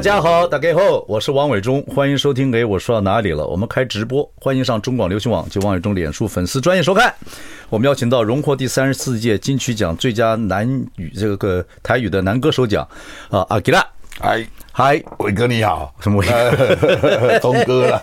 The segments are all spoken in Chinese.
大家好，大家好，我是王伟忠，欢迎收听。给我说到哪里了？我们开直播，欢迎上中广流行网及王伟忠脸书粉丝专业收看。我们邀请到荣获第三十四届金曲奖最佳男语这个台语的男歌手奖啊，阿吉拉，嗨嗨，伟哥你好，什么伟？忠哥了，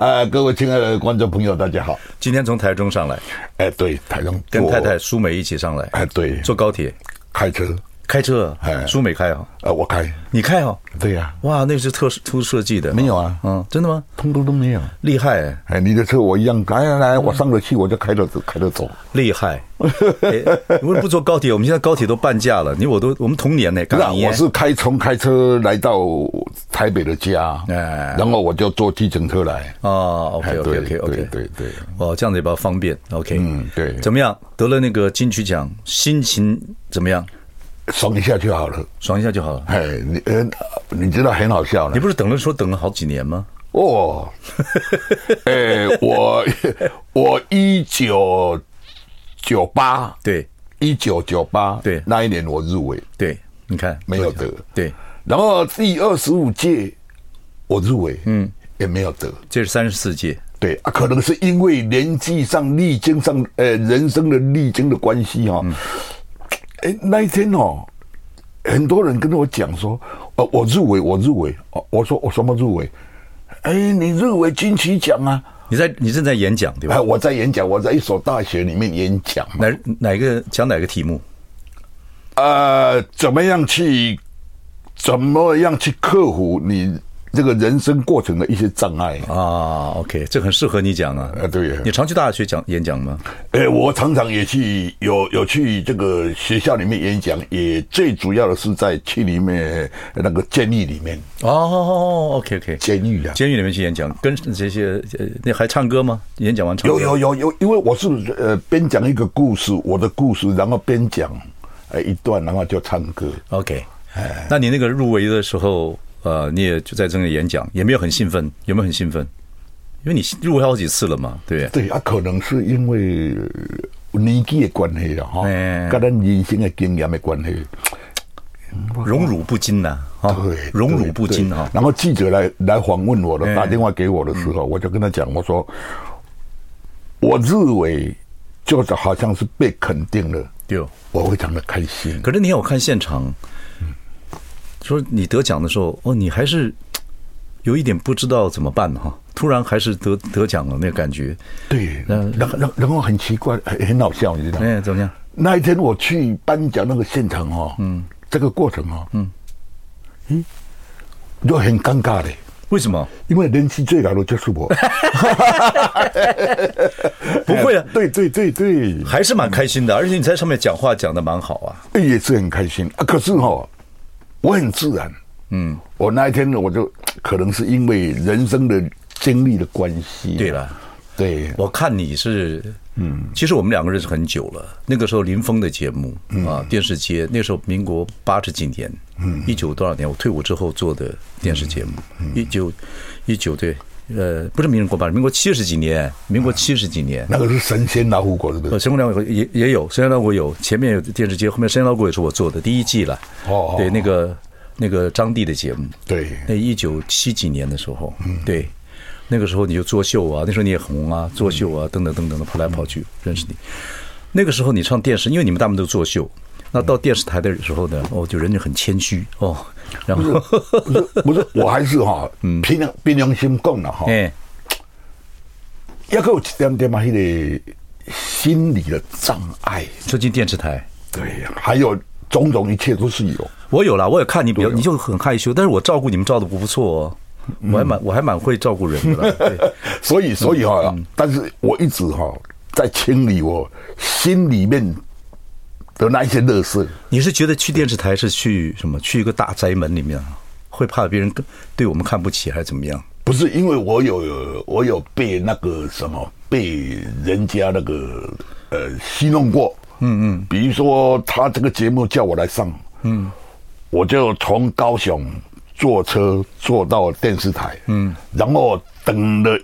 啊，各位亲爱的观众朋友，大家好。今天从台中上来，哎，对，台中跟太太苏美一起上来，哎，对，坐高铁，开车。开车，苏美开啊？呃，我开，你开哦？对呀。哇，那是特殊特殊设计的。没有啊，嗯，真的吗？通通都没有，厉害哎！你的车我一样，来来来，我上得去我就开着走，开着走，厉害。为什么不坐高铁？我们现在高铁都半价了，你我都我们同年呢。那我是开从开车来到台北的家，哎，然后我就坐计程车来。哦，OK OK OK OK，对对。哦，这样子也比较方便。OK，嗯，对。怎么样？得了那个金曲奖，心情怎么样？爽一下就好了，爽一下就好了。哎，你呃，你知道很好笑了。你不是等了说等了好几年吗？哦，哎，我我一九九八，对，一九九八，对，那一年我入围，对，你看没有得，对。然后第二十五届我入围，嗯，也没有得。这是三十四届，对啊，可能是因为年纪上、历经上，呃，人生的历经的关系哈。哎，那一天哦，很多人跟我讲说，哦，我入围，我入围。哦，我说我什么入围？哎，你入围金曲奖啊？你在你正在演讲对吧？我在演讲，我在一所大学里面演讲。哪哪个讲哪个题目？呃，怎么样去，怎么样去克服你？这个人生过程的一些障碍啊，OK，这很适合你讲啊。啊，对，你常去大学讲演讲吗？哎，我常常也去，有有去这个学校里面演讲，也最主要的是在去里面那个监狱里面。哦，OK OK，监狱啊，监狱里面去演讲，跟这些呃，你还唱歌吗？演讲完唱歌？有有有有，因为我是呃边讲一个故事，我的故事，然后边讲呃一段，然后就唱歌。OK，哎，那你那个入围的时候？呃，你也就在这个演讲，也没有很兴奋，有没有很兴奋？因为你入围好几次了嘛，对对啊，可能是因为年纪的关系了哈，跟咱人生的经验的关系，荣辱不惊呐，对，荣辱不惊哈。然后记者来来访问我的，打电话给我的时候，我就跟他讲，我说我认为就是好像是被肯定了，对，我非常的开心。可是你有看现场？说你得奖的时候，哦，你还是 有一点不知道怎么办哈。突然还是得得奖了，那个感觉。对，然后然后然后很奇怪，很很好笑，你知道吗？哎，怎么样？那一天我去颁奖那个现场哈，嗯，这个过程哈，嗯，嗯，就很尴尬的。为什么？因为人气最高的就是我。不会啊，对对对对，还是蛮开心的。而且你在上面讲话讲的蛮好啊，也是很开心啊。可是哈。我很自然，嗯，我那一天呢，我就可能是因为人生的经历的关系。对了，对，我看你是，嗯，其实我们两个认识很久了。那个时候林峰的节目啊，电视节，那时候民国八十几年，嗯，一九多少年？我退伍之后做的电视节目，一九一九对，呃，不是民国八十，民国七十几年，民国七十几年，那个是神仙老虎国是不是？神仙老虎也也有，神仙老虎有，前面有电视节，后面神仙老虎也是我做的第一季了。哦，对，那个那个张帝的节目，对，那一九七几年的时候，嗯，对，那个时候你就作秀啊，那时候你也红啊，作秀啊，等等等等的跑来跑去，认识你。那个时候你上电视，因为你们大部分都作秀，那到电视台的时候呢，哦，就人就很谦虚哦，然后不是不是，我还是哈，嗯，凭良凭良心讲了哈，哎，要给我点点嘛，那个心理的障碍，就进电视台，对，还有。种种一切都是有，我有了，我也看你比较，你就很害羞，但是我照顾你们照的不错哦，我还蛮我还蛮会照顾人的，所以所以哈，但是我一直哈在清理我心里面的那一些乐事。你是觉得去电视台是去什么？去一个大宅门里面，会怕别人对我们看不起还是怎么样？不是因为我有我有被那个什么被人家那个呃戏弄过，嗯嗯，比如说他这个节目叫我来上，嗯，我就从高雄坐车坐到电视台，嗯，然后等了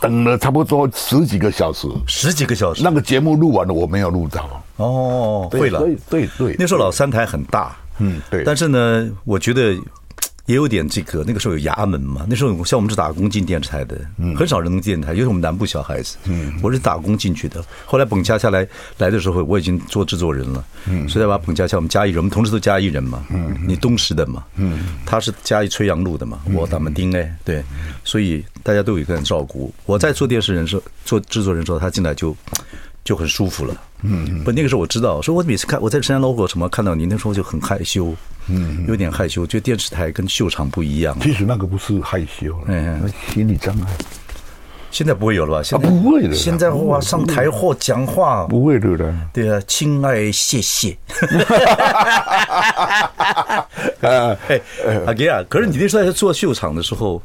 等了差不多十几个小时，十几个小时，那个节目录完了，我没有录到。哦，会了，对对对，那时候老三台很大，嗯对，但是呢，我觉得。也有点这个，那个时候有衙门嘛。那时候像我们是打工进电视台的，嗯很少人能进电视台，尤其我们南部小孩子。嗯我是打工进去的。后来彭家下来来的时候，我已经做制作人了。嗯所以才把彭恰恰我们嘉义人，我们同时都嘉义人嘛。嗯你东石的嘛。嗯他是嘉义吹阳路的嘛。我打门丁哎，对。所以大家都有一个人照顾。我在做电视人时候，做制作人时候，他进来就就很舒服了。嗯，不，那个时候我知道，说我每次看我在深山 logo 什么看到你，那时候就很害羞。嗯，有点害羞，觉得电视台跟秀场不一样。其实那个不是害羞，嗯，心理障碍。现在不会有了吧？现在不会的。现在哇，上台或讲话不会的了。对啊，亲爱，谢谢。哎，阿杰啊，可是你那时候在做秀场的时候，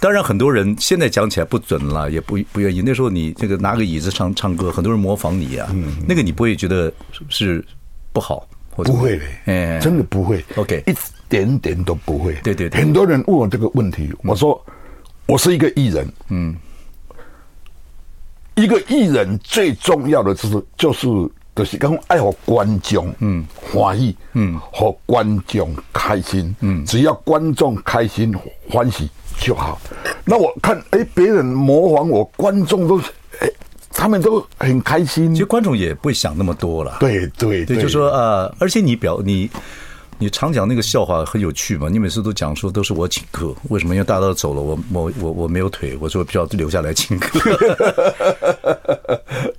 当然很多人现在讲起来不准了，也不不愿意。那时候你这个拿个椅子唱唱歌，很多人模仿你啊，那个你不会觉得是不好。不会的，哎，真的不会。OK，一点点都不会。对对对，很多人问我这个问题，我说我是一个艺人。嗯，一个艺人最重要的就是就是就是讲爱和观众嗯欢喜嗯和观众开心嗯，只要观众开心欢喜就好。那我看哎，别人模仿我，观众都哎。他们都很开心，其实观众也不会想那么多了。对对对，就说呃，而且你表你你常讲那个笑话很有趣嘛，你每次都讲说都是我请客，为什么？因为大家都走了，我我我我没有腿，我说必须要留下来请客。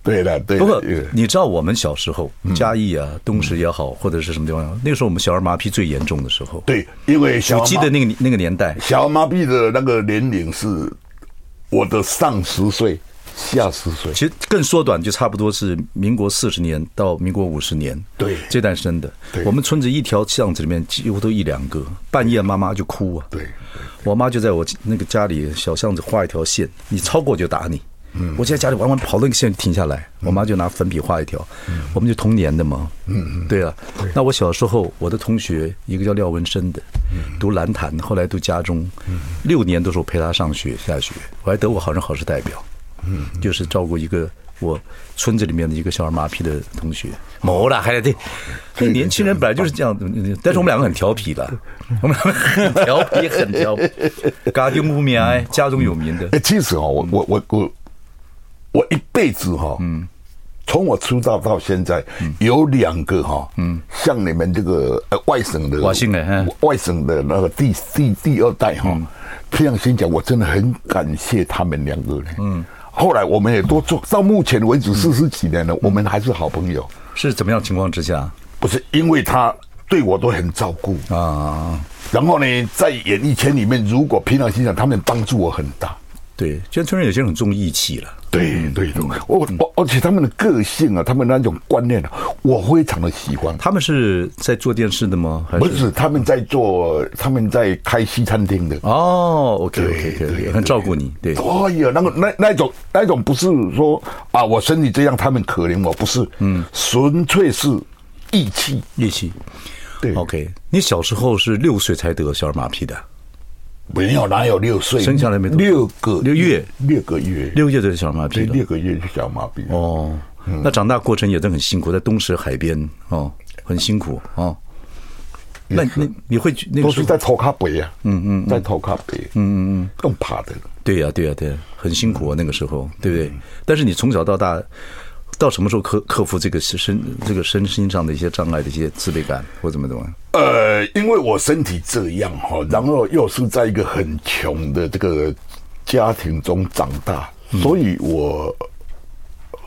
对的，对的。不过你知道我们小时候嘉义啊，东石也好，或者是什么地方，那个时候我们小儿麻痹最严重的时候。对，因为我记得那个那个年代，小儿麻痹的那个年龄是我的上十岁。下十岁，其实更缩短，就差不多是民国四十年到民国五十年，对，这段生的。我们村子一条巷子里面几乎都一两个，半夜妈妈就哭啊。对，我妈就在我那个家里小巷子画一条线，你超过就打你。嗯，我就在家里玩玩，跑那个线停下来，我妈就拿粉笔画一条。嗯，我们就童年的嘛。嗯嗯，对啊。那我小时候，我的同学一个叫廖文生的，读蓝潭，后来读家中，六年都是我陪他上学下学，我还得过好人好事代表。嗯，就是照顾一个我村子里面的一个小儿麻痹的同学，没了，还得这，年轻人本来就是这样，但是我们两个很调皮的，我们两个很调皮，很调皮，家中无名哎，家中有名的。哎，其实哈，我我我我我一辈子哈，嗯，从我出道到现在，有两个哈，嗯，像你们这个呃外省的，外省的，外省的那个第第第二代哈，这样先讲，我真的很感谢他们两个人，嗯。后来我们也多做到目前为止四十几年了，我们还是好朋友。是怎么样情况之下？不是因为他对我都很照顾啊。然后呢，在演艺圈里面，如果平常心想，他们帮助我很大。对，现在村人有些人很重义气了。对对对，我我而且他们的个性啊，他们那种观念啊，我非常的喜欢。他们是在做电视的吗？还是不是，他们在做，他们在开西餐厅的。哦，OK OK OK，很照顾你。对，哎呀，那个那那种那种不是说啊，我身体这样，他们可怜我，不是，嗯，纯粹是义气，义气。对，OK，你小时候是六岁才得小儿麻痹的。没有，哪有六岁？生下来没多六个六月，六个月，六月的小麻痹，六个月就小麻痹。哦，那长大过程也都很辛苦，在东石海边哦，很辛苦哦。那那你会那个都是在托卡北啊，嗯嗯，在托卡北，嗯嗯嗯，更怕的。对呀对呀对呀，很辛苦啊那个时候，对不对？但是你从小到大。到什么时候克克服这个身这个身心上的一些障碍的一些自卑感或怎么怎么？呃，因为我身体这样哈，然后又是在一个很穷的这个家庭中长大，嗯、所以我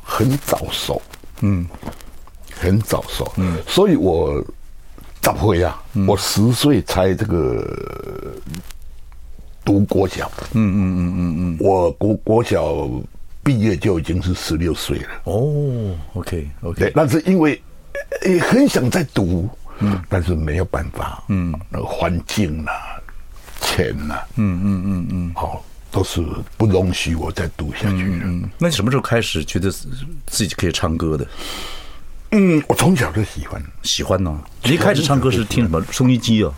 很早熟，嗯，很早熟，嗯，所以我早回啊，嗯、我十岁才这个读国小，嗯嗯嗯嗯嗯，我国国小。毕业就已经是十六岁了哦，OK OK，那是因为也很想再读，嗯，但是没有办法，嗯，那个环境啊，前呐，嗯嗯嗯嗯，好，都是不容许我再读下去。嗯，那你什么时候开始觉得自己可以唱歌的？嗯，我从小就喜欢，喜欢呢。你一开始唱歌是听什么？收音机啊？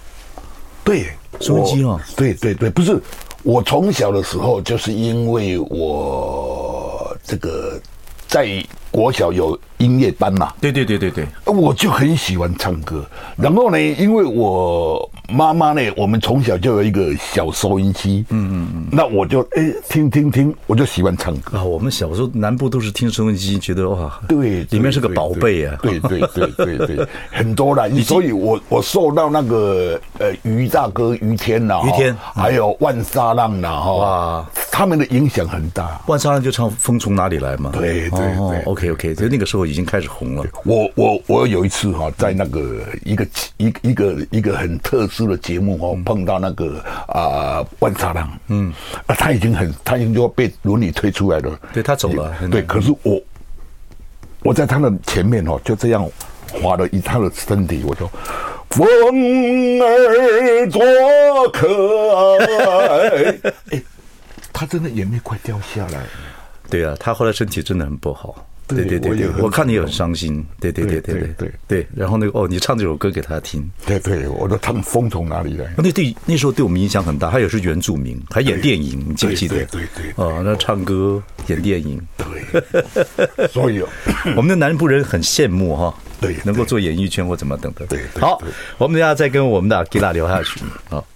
对，收音机啊？对对对，不是。我从小的时候就是因为我这个在国小有音乐班嘛，对对对对对，我就很喜欢唱歌。然后呢，因为我。妈妈呢？我们从小就有一个小收音机，嗯嗯嗯，那我就哎听听听，我就喜欢唱歌啊。我们小时候南部都是听收音机，觉得哇，对，里面是个宝贝啊，对对对对对，很多啦。所以我我受到那个呃于大哥于天呐，于天，还有万沙浪呐，哈，哇，他们的影响很大。万沙浪就唱《风从哪里来》嘛，对对对，OK OK，所以那个时候已经开始红了。我我我有一次哈，在那个一个一一个一个很特殊的节目哦，碰到那个啊万沙浪，嗯，啊他已经很，他已经就要被轮椅推出来了，对他走了，对，可是我我在他的前面哦，就这样划了一他的身体，我就风儿多可爱，哎，他真的眼泪快掉下来，对啊，他后来身体真的很不好。对对对对，我看你也很伤心。对对对对对对对。然后那个哦，你唱这首歌给他听。对对，我都唱风从哪里来。那对那时候对我们影响很大，他也是原住民，他演电影，你记不记得？对对对。哦，那唱歌演电影。对。所以，我们的南部人很羡慕哈。对。能够做演艺圈或怎么等等。对。好，我们等下再跟我们的 Gila 聊下去。好。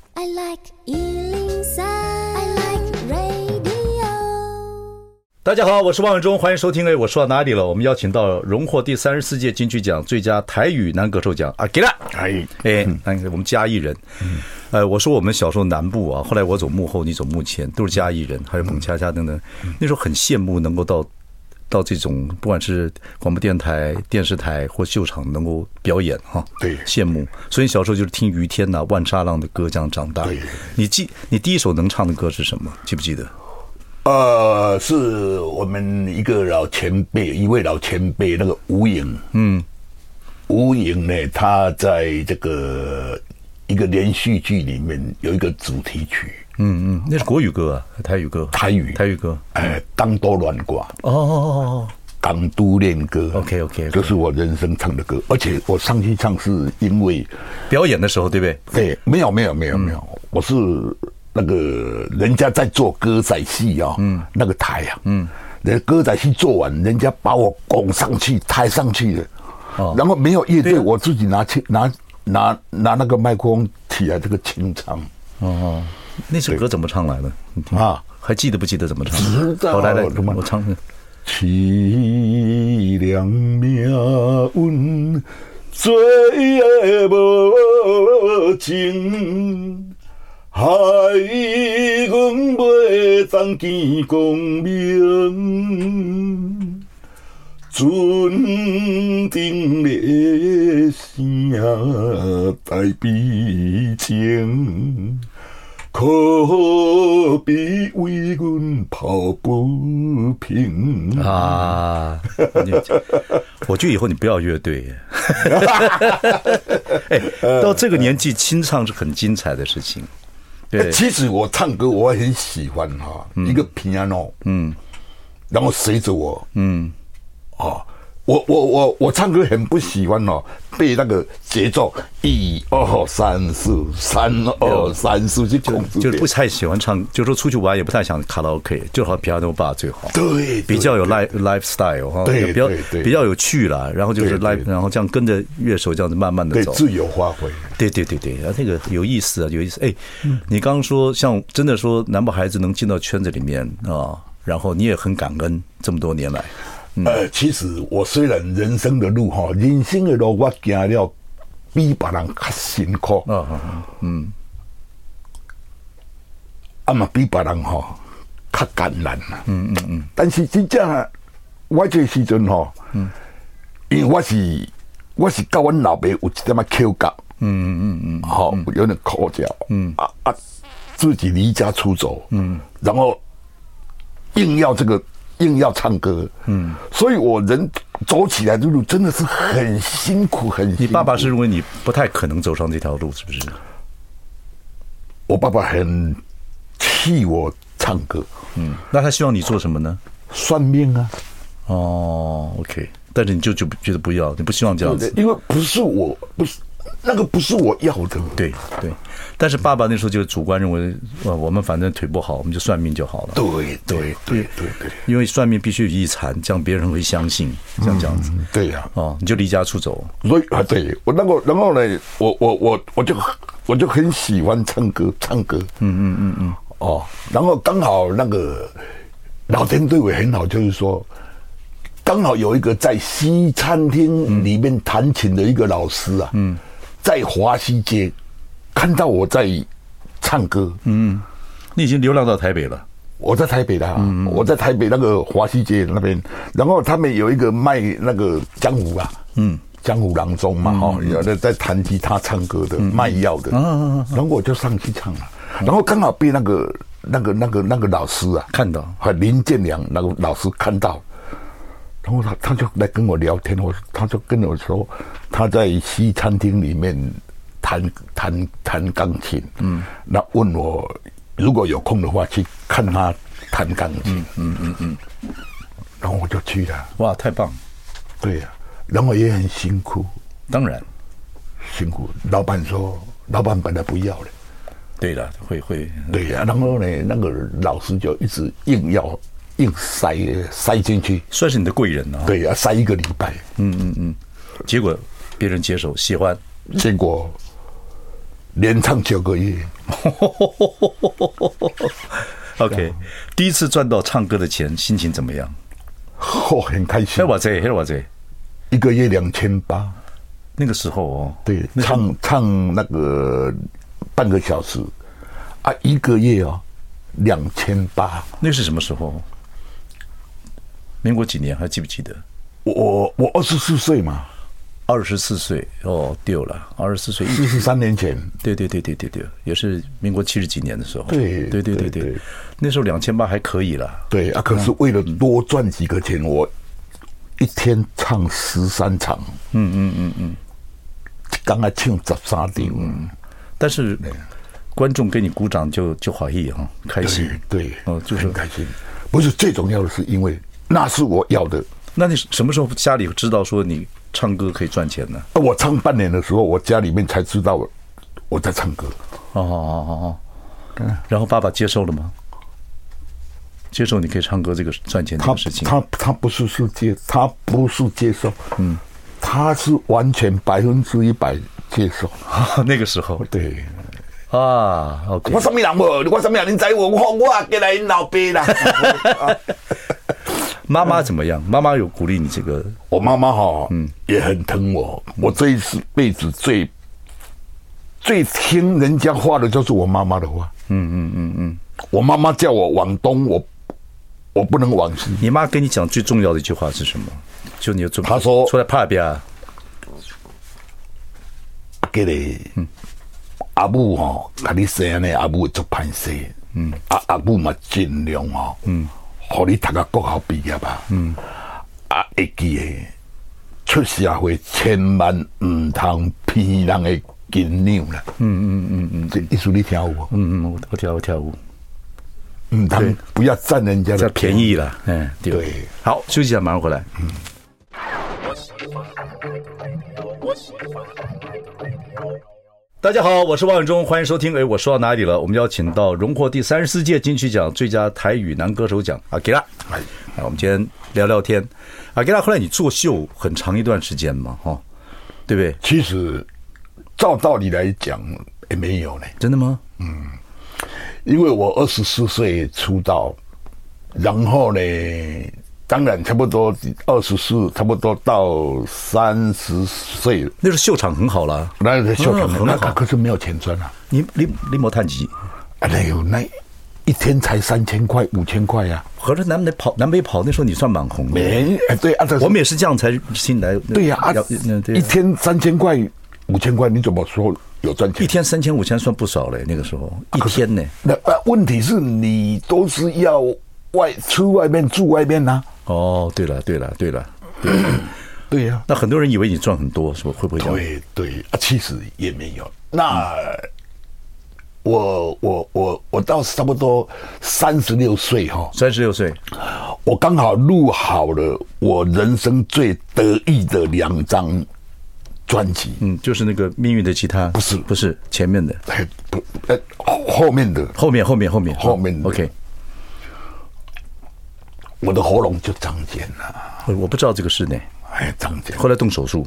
大家好，我是王伟忠，欢迎收听。哎，我说到哪里了？我们邀请到荣获第三十四届金曲奖最佳台语男歌手奖啊，给了，哎哎，那我们嘉义人，呃，我说我们小时候南部啊，后来我走幕后，你走幕前，都是嘉义人，还有彭恰恰等等，那时候很羡慕能够到到这种不管是广播电台、电视台或秀场能够表演哈，对，羡慕。所以小时候就是听于天呐、万沙浪的歌这样长大。你记你第一首能唱的歌是什么？记不记得？呃，是我们一个老前辈，一位老前辈，那个吴颖，嗯，吴颖呢，他在这个一个连续剧里面有一个主题曲，嗯嗯，那是国语歌啊，台语歌，台语。台语歌，哎，当多乱挂，哦哦哦哦，港都恋歌，OK OK，这是我人生唱的歌，而且我上去唱是因为表演的时候，对不对？对，没有没有没有没有，我是。那个人家在做歌仔戏啊，嗯，那个台啊，嗯，那歌仔戏做完，人家把我拱上去，抬上去的，哦，然后没有乐队，我自己拿去拿拿拿那个麦克风起来，这个清唱，哦哦，那首歌怎么唱来的？啊，还记得不记得怎么唱？知道，来来，我唱。凄凉命运最无情。害阮袂当见光明，尊定的声带悲情，可比为阮抱不平啊！我觉得以后你不要乐队。哎，到这个年纪清唱是很精彩的事情。对，其实我唱歌我很喜欢哈，一个 piano，嗯，然后随着我，嗯，哦，我我我我唱歌很不喜欢哦，被那个节奏一二三四三二三四就控制，就不太喜欢唱，就说出去玩也不太想卡拉 OK，就好 piano bar 最好，对，比较有 life lifestyle 哈，对，比较比较有趣啦，然后就是 live，然后这样跟着乐手这样子慢慢的走，自由发挥。对对对对，啊，那个有意思啊，有意思。哎，你刚刚说像真的说南部孩子能进到圈子里面啊，然后你也很感恩这么多年来。呃，其实我虽然人生的路哈，人生的路我行了比别人较辛苦，嗯嗯嗯，啊嘛比别人哈较艰难。呐，嗯嗯嗯。但是真正我这时阵哈，嗯，因为我是我是跟阮老爸有一点仔口角。嗯嗯嗯，好，有点口角，嗯。啊啊，自己离家出走，嗯，然后硬要这个硬要唱歌，嗯，所以我人走起来的路真的是很辛苦，很辛苦。你爸爸是认为你不太可能走上这条路，是不是？我爸爸很替我唱歌。嗯，那他希望你做什么呢？算命啊。哦，OK，但是你就就觉得不要，你不希望这样子，因为不是我，不是那个不是我要的。对对，但是爸爸那时候就主观认为，呃，我们反正腿不好，我们就算命就好了。对对对对对，因为算命必须有遗产，这样别人会相信，像这样子。对呀，哦，你就离家出走。所以啊，对我那个，然后呢，我我我我就我就很喜欢唱歌，唱歌。嗯嗯嗯嗯。哦，然后刚好那个老天对我很好，就是说。刚好有一个在西餐厅里面弹琴的一个老师啊，嗯，在华西街看到我在唱歌，嗯，你已经流浪到台北了。我在台北的，嗯，我在台北那个华西街那边，然后他们有一个卖那个江湖啊，嗯，江湖郎中嘛，哈，有的在弹吉他唱歌的，卖药的，嗯，然后我就上去唱了，然后刚好被那个那个那个那个老师啊看到，和林建良那个老师看到。然后他他就来跟我聊天，我他就跟我说他在西餐厅里面弹弹弹钢琴，嗯，那问我如果有空的话去看他弹钢琴，嗯嗯嗯，然后我就去了，哇，太棒，对呀，然后也很辛苦，当然。辛苦。老板说，老板本来不要的，对了，会会，对呀，然后呢，那个老师就一直硬要。硬塞塞进去，算是你的贵人啊。对，呀塞一个礼拜。嗯嗯嗯，结果别人接受喜欢，结果连唱九个月。OK，第一次赚到唱歌的钱，心情怎么样？哦，很开心。多少？多少？一个月两千八。那个时候哦，对，唱唱那个半个小时啊，一个月哦两千八。那是什么时候？民国几年还记不记得？我我二十四岁嘛，二十四岁哦，丢了，二十四岁，四十三年前，对对对对对对，也是民国七十几年的时候，对对对对对，那时候两千八还可以了，对啊，可是为了多赚几个钱，我一天唱十三场，嗯嗯嗯嗯，刚才唱十三场，但是观众给你鼓掌就就好意哈，开心，对，哦，就是很开心，不是最重要的是因为。那是我要的。那你什么时候家里知道说你唱歌可以赚钱呢？我唱半年的时候，我家里面才知道我在唱歌。哦哦哦哦。然后爸爸接受了吗？接受你可以唱歌这个赚钱的事情？他他他不是是接，他不是接受。嗯，他是完全百分之一百接受。那个时候，对。啊。我什么人不？我什么人？你在我我我给来老辈啦。妈妈怎么样？妈妈有鼓励你这个？我妈妈哈，嗯，也很疼我。我这一辈子最最听人家话的就是我妈妈的话。嗯嗯嗯嗯。我妈妈叫我往东，我我不能往西。你妈跟你讲最重要的一句话是什么？就你要做。她说：“出来怕别啊！”给你，嗯，阿母哈，给你生的阿母做盘生，嗯，阿阿母嘛尽量哦，嗯。好，你读个国校毕业吧。嗯，啊，会记得出社会千万唔通骗人诶金两啦。嗯嗯嗯嗯，这意思你听有无？嗯嗯，我听我听有。嗯，他们不要占人家的便宜了。嗯，对。好，休息一下，马上回来。嗯。大家好，我是王永忠，欢迎收听。哎，我说到哪里了？我们邀请到荣获第三十四届金曲奖最佳台语男歌手奖阿吉拉。哎，我们今天聊聊天。阿吉拉，后来你作秀很长一段时间嘛，哈，对不对？其实照道理来讲也没有呢。真的吗？嗯，因为我二十四岁出道，然后呢。当然，差不多二十四，差不多到三十岁，那时候秀场很好了。那个秀场很好，可是没有钱赚啊。你你你没弹吉？哎呦，那一天才三千块、五千块呀！合着南北跑，南北跑，那时候你算蛮红的。没，哎，对啊，我们也是这样才进来。对呀，啊，一天三千块、五千块，你怎么说有赚钱？一天三千、五千算不少嘞，那个时候一天呢。那问题是你都是要外出外面住外面呐。哦，对了，对了，对了，对呀。那很多人以为你赚很多，是不？会不会？对对啊，其实也没有。那我我我我到差不多三十六岁哈，三十六岁，我刚好录好了我人生最得意的两张专辑。嗯，就是那个《命运的吉他》，不是不是前面的，哎不呃后面的后面后面后面后面的。OK，我的喉咙就长茧了。我不知道这个事呢。哎，长茧。后来动手术。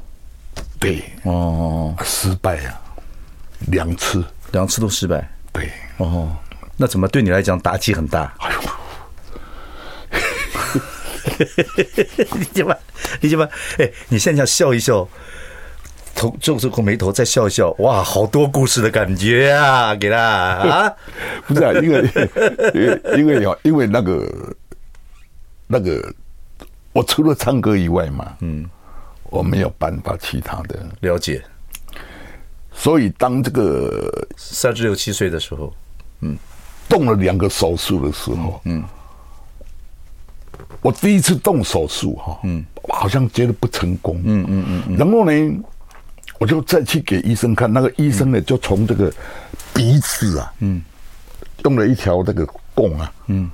对。哦。失败啊，两次。两次都失败，对哦，那怎么对你来讲打击很大？哎呦，你这么，你这么，哎，你现在想笑一笑，头皱皱个眉头，再笑一笑，哇，好多故事的感觉啊，给他啊，不是啊，因为因为因为因为那个那个，我除了唱歌以外嘛，嗯，我没有办法其他的。了解。所以，当这个三十六七岁的时候，嗯，动了两个手术的时候，嗯，我第一次动手术哈，嗯，好像觉得不成功，嗯嗯嗯，然后呢，我就再去给医生看，那个医生呢，就从这个鼻子啊，嗯，用了一条这个供啊，嗯，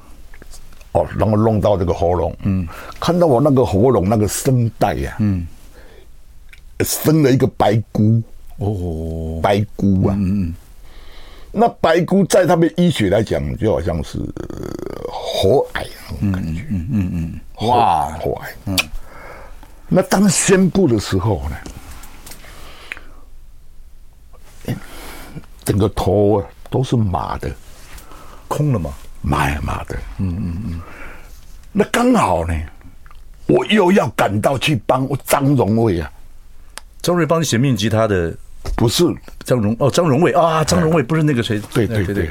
哦，然后弄到这个喉咙，嗯，看到我那个喉咙那个声带呀，嗯，生了一个白菇。哦，白菇啊，嗯，那白菇在他们医学来讲，就好像是喉癌那种感觉，嗯嗯嗯，哇，喉癌，嗯。那当宣布的时候呢，整个头啊都是麻的，空了吗？麻呀麻的，嗯嗯嗯。那刚好呢，我又要赶到去帮张荣卫啊，张荣伟帮你写命吉他的。不是张荣哦，张荣卫啊，张荣卫不是那个谁？对对对，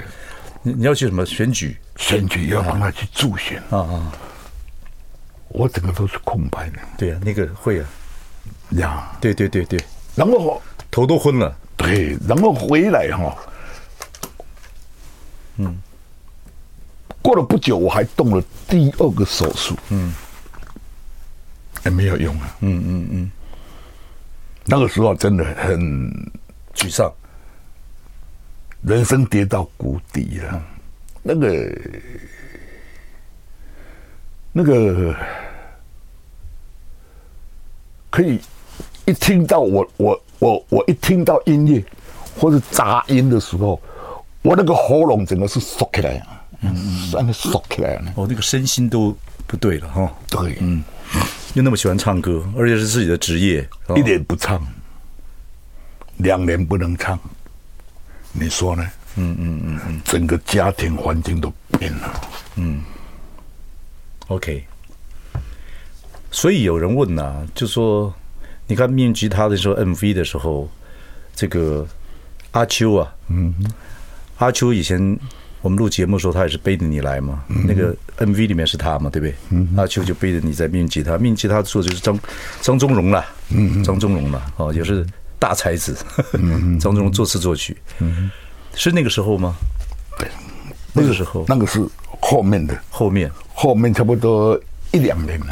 你你要去什么选举？选举要帮他去助选啊啊！我整个都是空白的。对啊，那个会啊，呀，对对对对，然后头都昏了。对，然后回来哈，嗯，过了不久，我还动了第二个手术，嗯，也没有用啊，嗯嗯嗯。那个时候真的很沮丧，人生跌到谷底了。那个，那个，可以一听到我我我我一听到音乐或者杂音的时候，我那个喉咙整个是缩起来，嗯嗯，让它缩起来了。哦，那个身心都不对了哈。对，嗯。又那么喜欢唱歌，而且是自己的职业，一年不唱，两年不能唱，你说呢？嗯嗯嗯嗯，整个家庭环境都变了。嗯，OK。所以有人问呐、啊，就说你看命运吉他的时候，MV 的时候，这个阿秋啊，嗯，阿秋以前。我们录节目的时候，他也是背着你来嘛。嗯、那个 MV 里面是他嘛，对不对？嗯、阿秋就背着你在命运吉他，命运吉他做的就是张张宗荣了，嗯，张宗荣了，哦，也是大才子。嗯、张宗荣作词作曲，嗯，是那个时候吗？对，那个时候，那个是后面的，后面，后面差不多一两年了。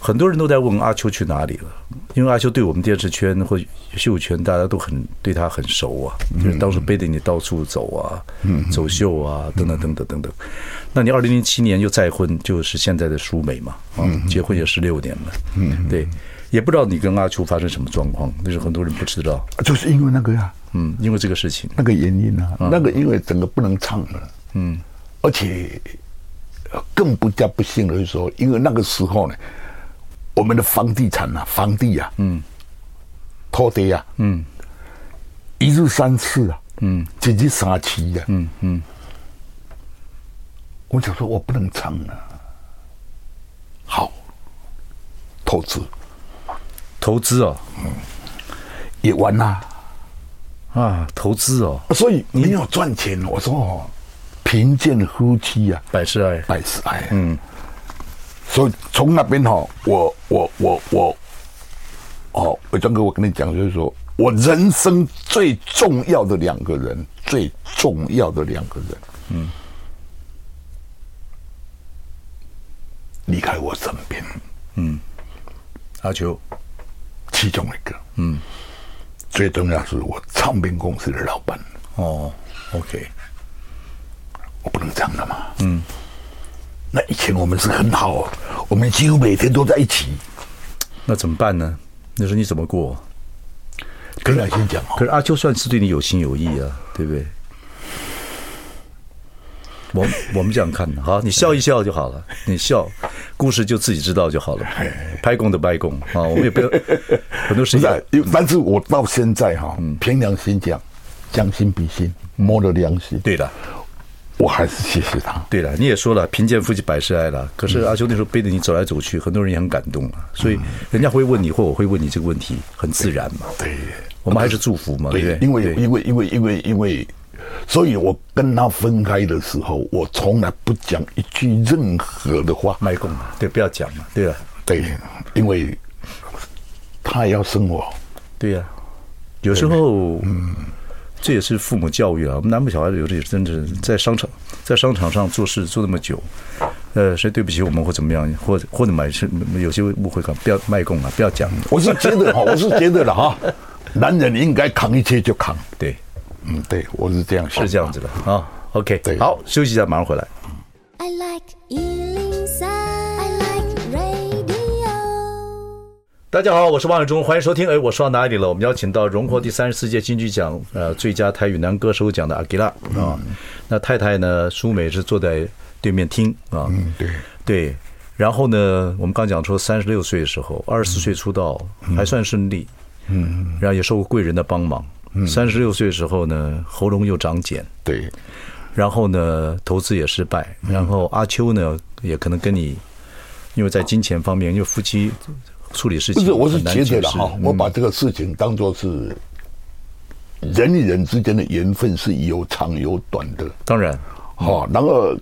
很多人都在问阿秋去哪里了，因为阿秋对我们电视圈或秀圈，大家都很对他很熟啊，就是当时背着你到处走啊，走秀啊，等等等等。等等。那你二零零七年又再婚，就是现在的舒美嘛，啊，结婚也十六年了，嗯，对，也不知道你跟阿秋发生什么状况，那是很多人不知道，就是因为那个呀，嗯，因为这个事情，那个原因啊，那个因为整个不能唱了，嗯，而且更不加不幸的是说，因为那个时候呢。我们的房地产啊，房地啊，嗯，土地啊，嗯，一日三次啊，嗯，几日三次呀，嗯嗯，我想说，我不能唱了，好，投资，投资哦，嗯，也完啦，啊，投资哦，所以没有赚钱，我说哦，贫贱夫妻啊，百事哀，百事哀，嗯。所以从那边哈，我我我我，哦，伟忠哥，我跟你讲，就是说我人生最重要的两个人，最重要的两个人，嗯，离开我身边，嗯，阿秋，其中一个，嗯，最重要是我唱片公司的老板，哦，OK，我不能这样的嘛。嗯，那以前我们是很好，我们几乎每天都在一起。那怎么办呢？那时候你怎么过？跟良心讲哦。可是阿秋算是对你有心有意啊，对不对？我我们这样看好，你笑一笑就好了，你笑，故事就自己知道就好了。拍供的拍供啊，我们也不要 很多事情。但是我到现在哈，凭良心讲，将心比心，摸着良心。对的，我还是谢谢他。对了，你也说了，贫贱夫妻百事哀了。可是阿秋那时候背着你走来走去，很多人也很感动啊。所以人家会问你，或我会问你这个问题，很自然嘛。对，我们还是祝福嘛，对？因为因为因为因为因为。所以我跟他分开的时候，我从来不讲一句任何的话。卖供，对，不要讲嘛。对了，对，因为他也要生活。对呀、啊，有时候，嗯，这也是父母教育啊。我们南部小孩子有的也真的在商场，在商场上做事做那么久，呃，谁对不起我们或怎么样，或者或者买是有些误会感，不要卖供啊，不要讲。我是觉得哈，我是觉得了哈，男人应该扛一切就扛，对。嗯，对，我是这样，是这样子的啊。OK，对，好，休息一下，马上回来。I like 103, 大家好，我是王永忠，欢迎收听。哎，我说到哪里了？我们邀请到荣获第三十四届金曲奖呃最佳台语男歌手奖的阿吉拉啊。那太太呢？舒美是坐在对面听啊。嗯，对对。然后呢，我们刚讲说三十六岁的时候，二十四岁出道还算顺利。嗯，然后也受过贵人的帮忙。三十六岁的时候呢，喉咙又长茧，对，然后呢，投资也失败，然后阿秋呢，也可能跟你，因为在金钱方面，因为夫妻处理事情，不是，我是觉得的哈，我把这个事情当做是人与人之间的缘分是有长有短的，当然，好，然后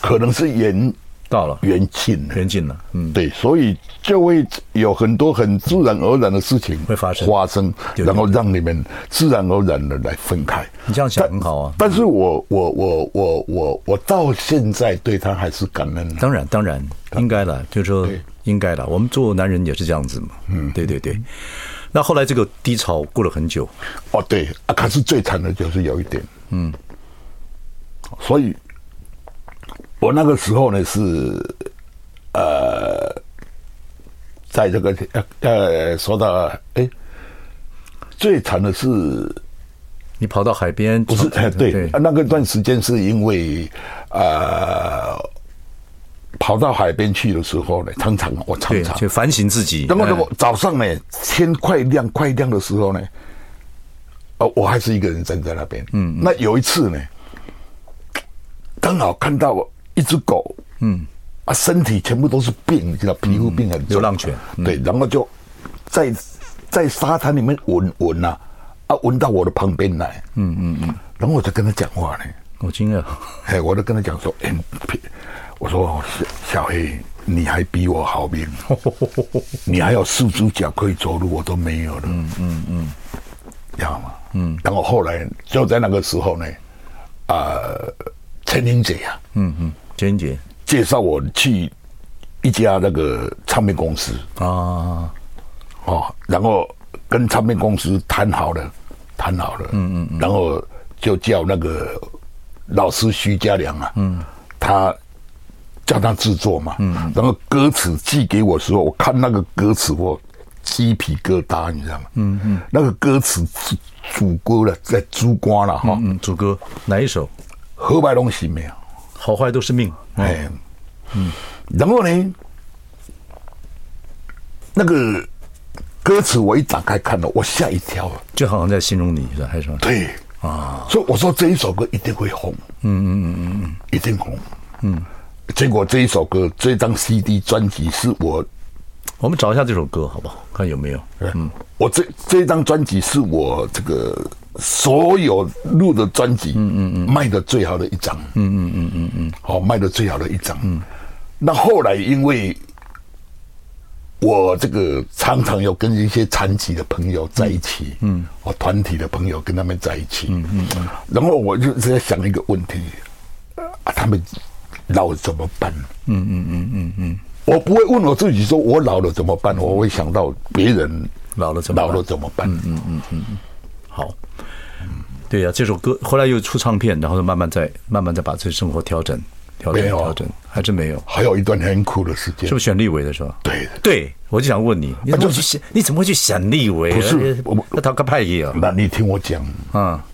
可能是缘。到了，缘尽，缘尽了，嗯，对，所以就会有很多很自然而然的事情会发生，发生，然后让你们自然而然的来分开。你这样想很好啊，但是我我我我我我到现在对他还是感恩。当然当然应该了，就是说应该了。我们做男人也是这样子嘛，嗯，对对对。那后来这个低潮过了很久，哦，对啊，可是最惨的就是有一点，嗯，所以。我那个时候呢是，呃，在这个呃呃说到哎，最惨的是你跑到海边，不是哎对，对那个段时间是因为呃跑到海边去的时候呢，常常我常常去反省自己。那么那么早上呢，天快亮快亮的时候呢，哦，我还是一个人站在那边。嗯，那有一次呢，刚好看到我。一只狗，嗯，啊，身体全部都是病，你知道，皮肤病很重，流浪犬，对，然后就在在沙滩里面闻闻呐，啊，闻到我的旁边来，嗯嗯嗯，然后我就跟他讲话呢，我惊讶，哎，我就跟他讲说，哎，我说小小黑，你还比我好命，你还有四只脚可以走路，我都没有了，嗯嗯嗯，知道吗？嗯，然后后来就在那个时候呢，啊，陈英姐呀，嗯嗯。娟姐介绍我去一家那个唱片公司。啊，哦，然后跟唱片公司谈好了，谈好了，嗯嗯嗯，然后就叫那个老师徐家良啊，嗯，他叫他制作嘛，嗯，然后歌词寄给我时候，我看那个歌词我鸡皮疙瘩，你知道吗？嗯嗯，那个歌词是主歌了，在主歌了哈，嗯，主歌哪一首？何白龙喜没有？好坏都是命，哎，嗯，然后呢，那个歌词我一打开看了，我吓一跳，就好像在形容你是吧？还是什么？对啊，所以我说这一首歌一定会红，嗯嗯嗯嗯嗯，一定红，嗯。结果这一首歌，这张 CD 专辑是我，我们找一下这首歌好不好？看有没有？嗯，我这这张专辑是我这个。所有录的专辑，嗯嗯嗯，卖的最好的一张，嗯嗯嗯嗯嗯，好，卖的最好的一张。嗯，那后来因为我这个常常有跟一些残疾的朋友在一起，嗯，我团体的朋友跟他们在一起，嗯嗯嗯，然后我就在想一个问题，啊，他们老了怎么办？嗯嗯嗯嗯嗯，我不会问我自己说我老了怎么办，我会想到别人老了怎么老了怎么办？嗯嗯嗯嗯，好。对呀、啊，这首歌后来又出唱片，然后慢慢再慢慢再把这生活调整、调整、调整，还真没有。还有一段很苦的时间，是不是选立委的时候？对对，我就想问你，你怎么去选？你怎么会去选立委？不是他个派系啊？那你听我讲啊，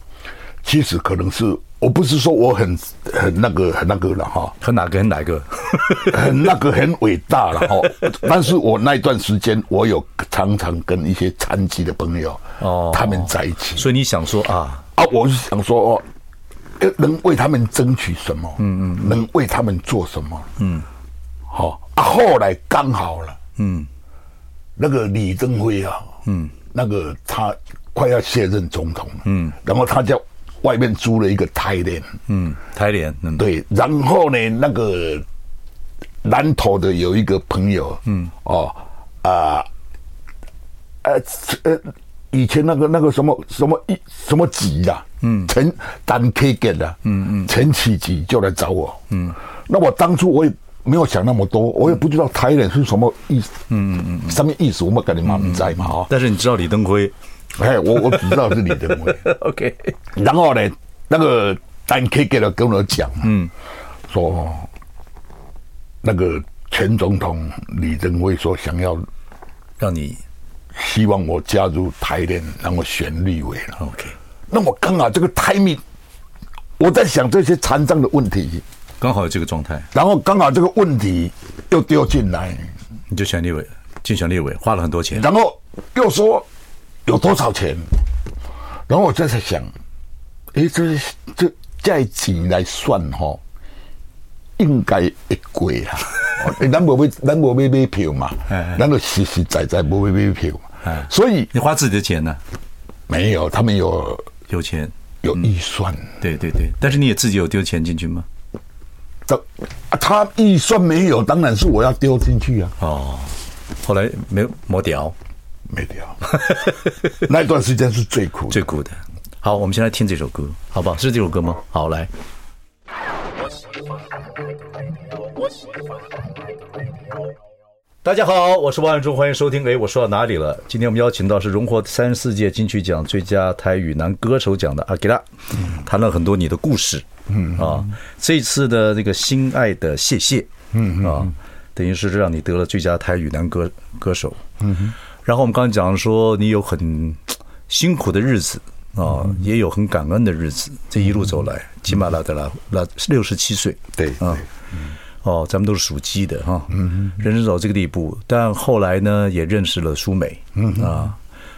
其实可能是我不是说我很很那个很那个了哈，很哪个很哪个，很那个很伟大了哈。但是我那一段时间，我有常常跟一些残疾的朋友哦，他们在一起，所以你想说啊？啊，我是想说哦，能为他们争取什么？嗯嗯，能为他们做什么？嗯，好啊。后来刚好了，嗯，那个李登辉啊，嗯，那个他快要卸任总统了，嗯，然后他在外面租了一个台联，嗯，台联，嗯，对，然后呢，那个南投的有一个朋友，嗯，哦，啊，呃，呃。以前那个那个什么什么一什么吉啦，嗯，陈单 K 给的，嗯嗯，陈启吉就来找我，嗯，那我当初我也没有想那么多，我也不知道台联是什么意思，嗯嗯嗯，什么意思我们跟你妈不在嘛哈，但是你知道李登辉，哎，我我只知道是李登辉，OK，然后呢，那个丹 K 给了跟我讲，嗯，说那个前总统李登辉说想要让你。希望我加入台联，让我选立委了。OK，那我刚好这个 timing，我在想这些残障的问题，刚好有这个状态，然后刚好这个问题又丢进来，你就选立委，竞选立委花了很多钱，然后又说有多少钱，然后我就在想，哎，这这这钱来算哈，应该会贵啊。咱无买，咱无买买票嘛，咱就实实在在无买买票。所以你花自己的钱呢？没有，他们有有钱，有预算。对对对，但是你也自己有丢钱进去吗？这他预算没有，当然是我要丢进去啊。哦，后来没没掉，没掉。那一段时间是最苦最苦的。好，我们先来听这首歌，好不好？是这首歌吗？好，来。大家好，我是王永忠，欢迎收听。哎，我说到哪里了？今天我们邀请到是荣获三十四届金曲奖最佳台语男歌手奖的阿吉拉，谈了很多你的故事。嗯啊，这次的那个心爱的谢谢，嗯啊，等于是让你得了最佳台语男歌歌手。嗯，然后我们刚才讲说你有很辛苦的日子啊，也有很感恩的日子。这一路走来，吉马拉德拉拉六十七岁。对啊。哦，咱们都是属鸡的哈，嗯，人生走到这个地步，但后来呢，也认识了苏美，嗯啊，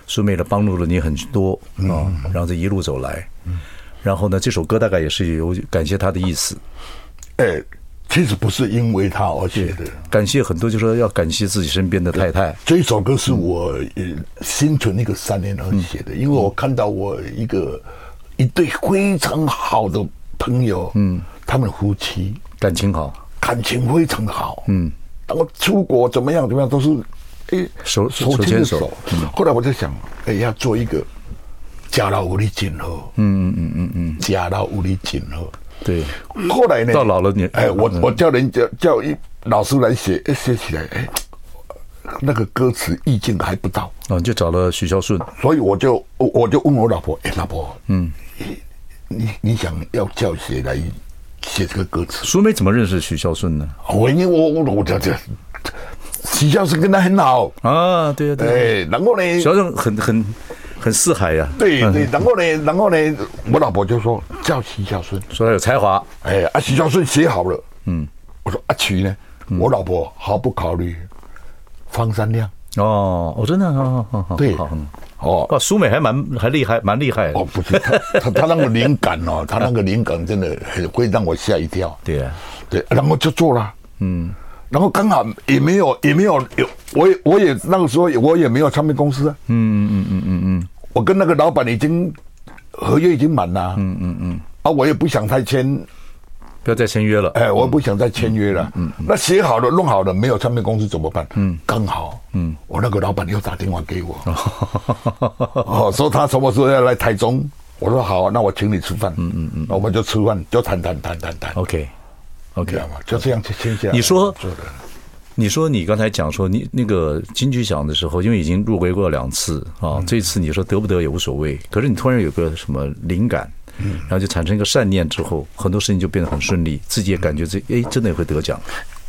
苏美呢帮助了你很多啊，然后这一路走来，然后呢，这首歌大概也是有感谢他的意思，哎，其实不是因为他而写的，感谢很多，就是说要感谢自己身边的太太。这一首歌是我心存那个三年而写的，因为我看到我一个一对非常好的朋友，嗯，他们夫妻感情好。感情非常好，嗯，然后出国怎么样怎么样都是，哎，手手牵手。后来我就想，哎，要做一个家老无力锦河，嗯嗯嗯嗯嗯，家老五里锦河。对。后来呢？到老了你，哎，我我叫人家叫一老师来写，写起来，哎，那个歌词意境还不到，啊，你就找了许孝顺，所以我就我我就问我老婆，哎，老婆，嗯，你你想要叫谁来？写这个歌词，舒美怎么认识许孝顺呢？我因为我我我这这，许孝顺跟他很好啊，对啊对。哎，然后呢，孝顺很很很四海呀。对对，然后呢，然后呢，我老婆就说叫徐小顺，说他有才华。哎，啊，徐孝顺写好了，嗯，我说阿曲呢，我老婆毫不考虑，方三亮。哦，我真的，好好好，对。哦，苏美还蛮还厉害，蛮厉害哦。不是他，他他那个灵感哦，他那个灵感真的很会让我吓一跳。对啊，对，然后就做了。嗯，然后刚好也没有也没有有，我也我也那个时候我也没有唱片公司啊。嗯嗯嗯嗯嗯，我跟那个老板已经合约已经满了。嗯嗯嗯，啊，我也不想再签。不要再签约了，哎，我不想再签约了。嗯，那写好了、弄好了，没有唱片公司怎么办？嗯，刚好，嗯，我那个老板又打电话给我，哦，说他什么时候要来台中？我说好，那我请你吃饭。嗯嗯嗯，那我们就吃饭，就谈谈谈谈谈。OK，OK，嘛，就这样就签下来。你说，你说你刚才讲说你那个金曲奖的时候，因为已经入围过两次啊，这次你说得不得也无所谓，可是你突然有个什么灵感，然后就产生一个善念之后，很多事情就变得很顺利，自己也感觉这哎真的也会得奖。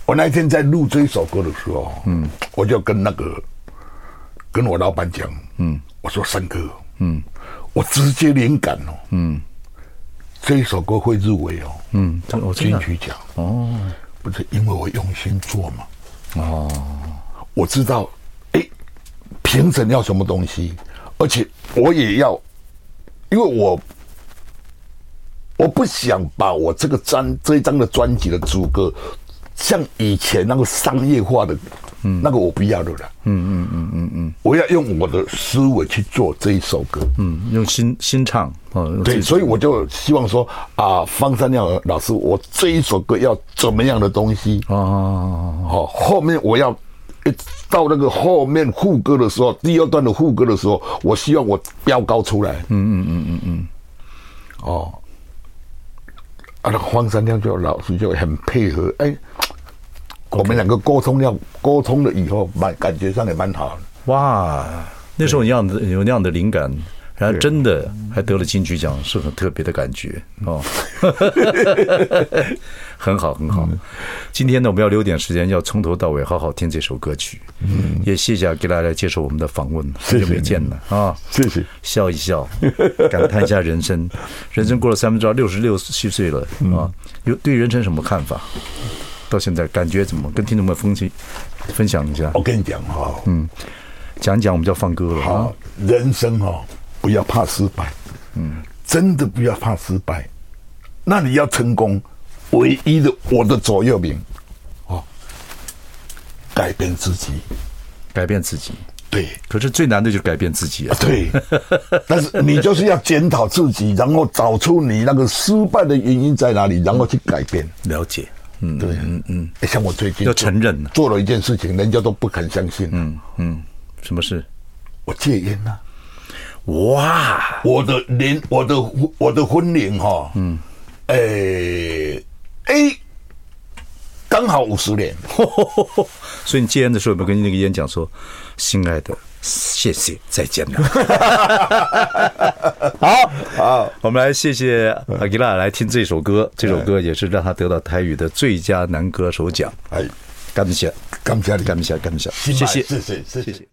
我那天在录这一首歌的时候，嗯，我就跟那个跟我老板讲，嗯，我说三哥，嗯，我直接灵感哦，嗯，这一首歌会入围哦，嗯，金曲奖。哦，不是因为我用心做嘛。哦，我知道，哎，评审要什么东西，而且我也要，因为我我不想把我这个专这一张的专辑的主歌，像以前那个商业化的，嗯，那个我不要的了，嗯嗯嗯嗯嗯，我要用我的思维去做这一首歌，嗯，用心心唱，哦，对，所以我就希望说啊，方山亮老师，我这一首歌要怎么样的东西？哦，好，后面我要到那个后面副歌的时候，第二段的副歌的时候，我希望我飙高出来，嗯嗯嗯嗯嗯，哦，啊，那个方山亮就老师就很配合，哎。我们两个沟通要沟通了以后，蛮感觉上也蛮好的。哇，那时候有那样的有那样的灵感，然后真的还得了金曲奖，是很特别的感觉哦。很好很好。今天呢，我们要留点时间，要从头到尾好好听这首歌曲。嗯，也谢谢给大家接受我们的访问，好久没见了啊！谢谢，笑一笑，感叹一下人生。人生过了三分之二，六十六七岁了啊，有对人生什么看法？到现在感觉怎么？跟听众们分析分享一下。我跟你讲哈，嗯，讲一讲我们就要放歌了。好，人生哈，不要怕失败，嗯，真的不要怕失败。那你要成功，唯一的我的左右铭，哦，改变自己，改变自己。对，可是最难的就是改变自己啊。对，但是你就是要检讨自己，然后找出你那个失败的原因在哪里，然后去改变。了解。嗯，对，嗯嗯，像我最近要承认做了一件事情，人家都不肯相信。嗯嗯，什么事？我戒烟了。哇，我的年，我的我的婚龄哈，嗯，诶，诶，刚好五十年。所以你戒烟的时候，有没有跟那个烟讲说，亲爱的？谢谢，再见了。好好，我们来谢谢阿吉拉来听这首歌，这首歌也是让他得到台语的最佳男歌手奖。哎，感谢，感谢，感谢，感谢，谢谢，谢谢，谢谢。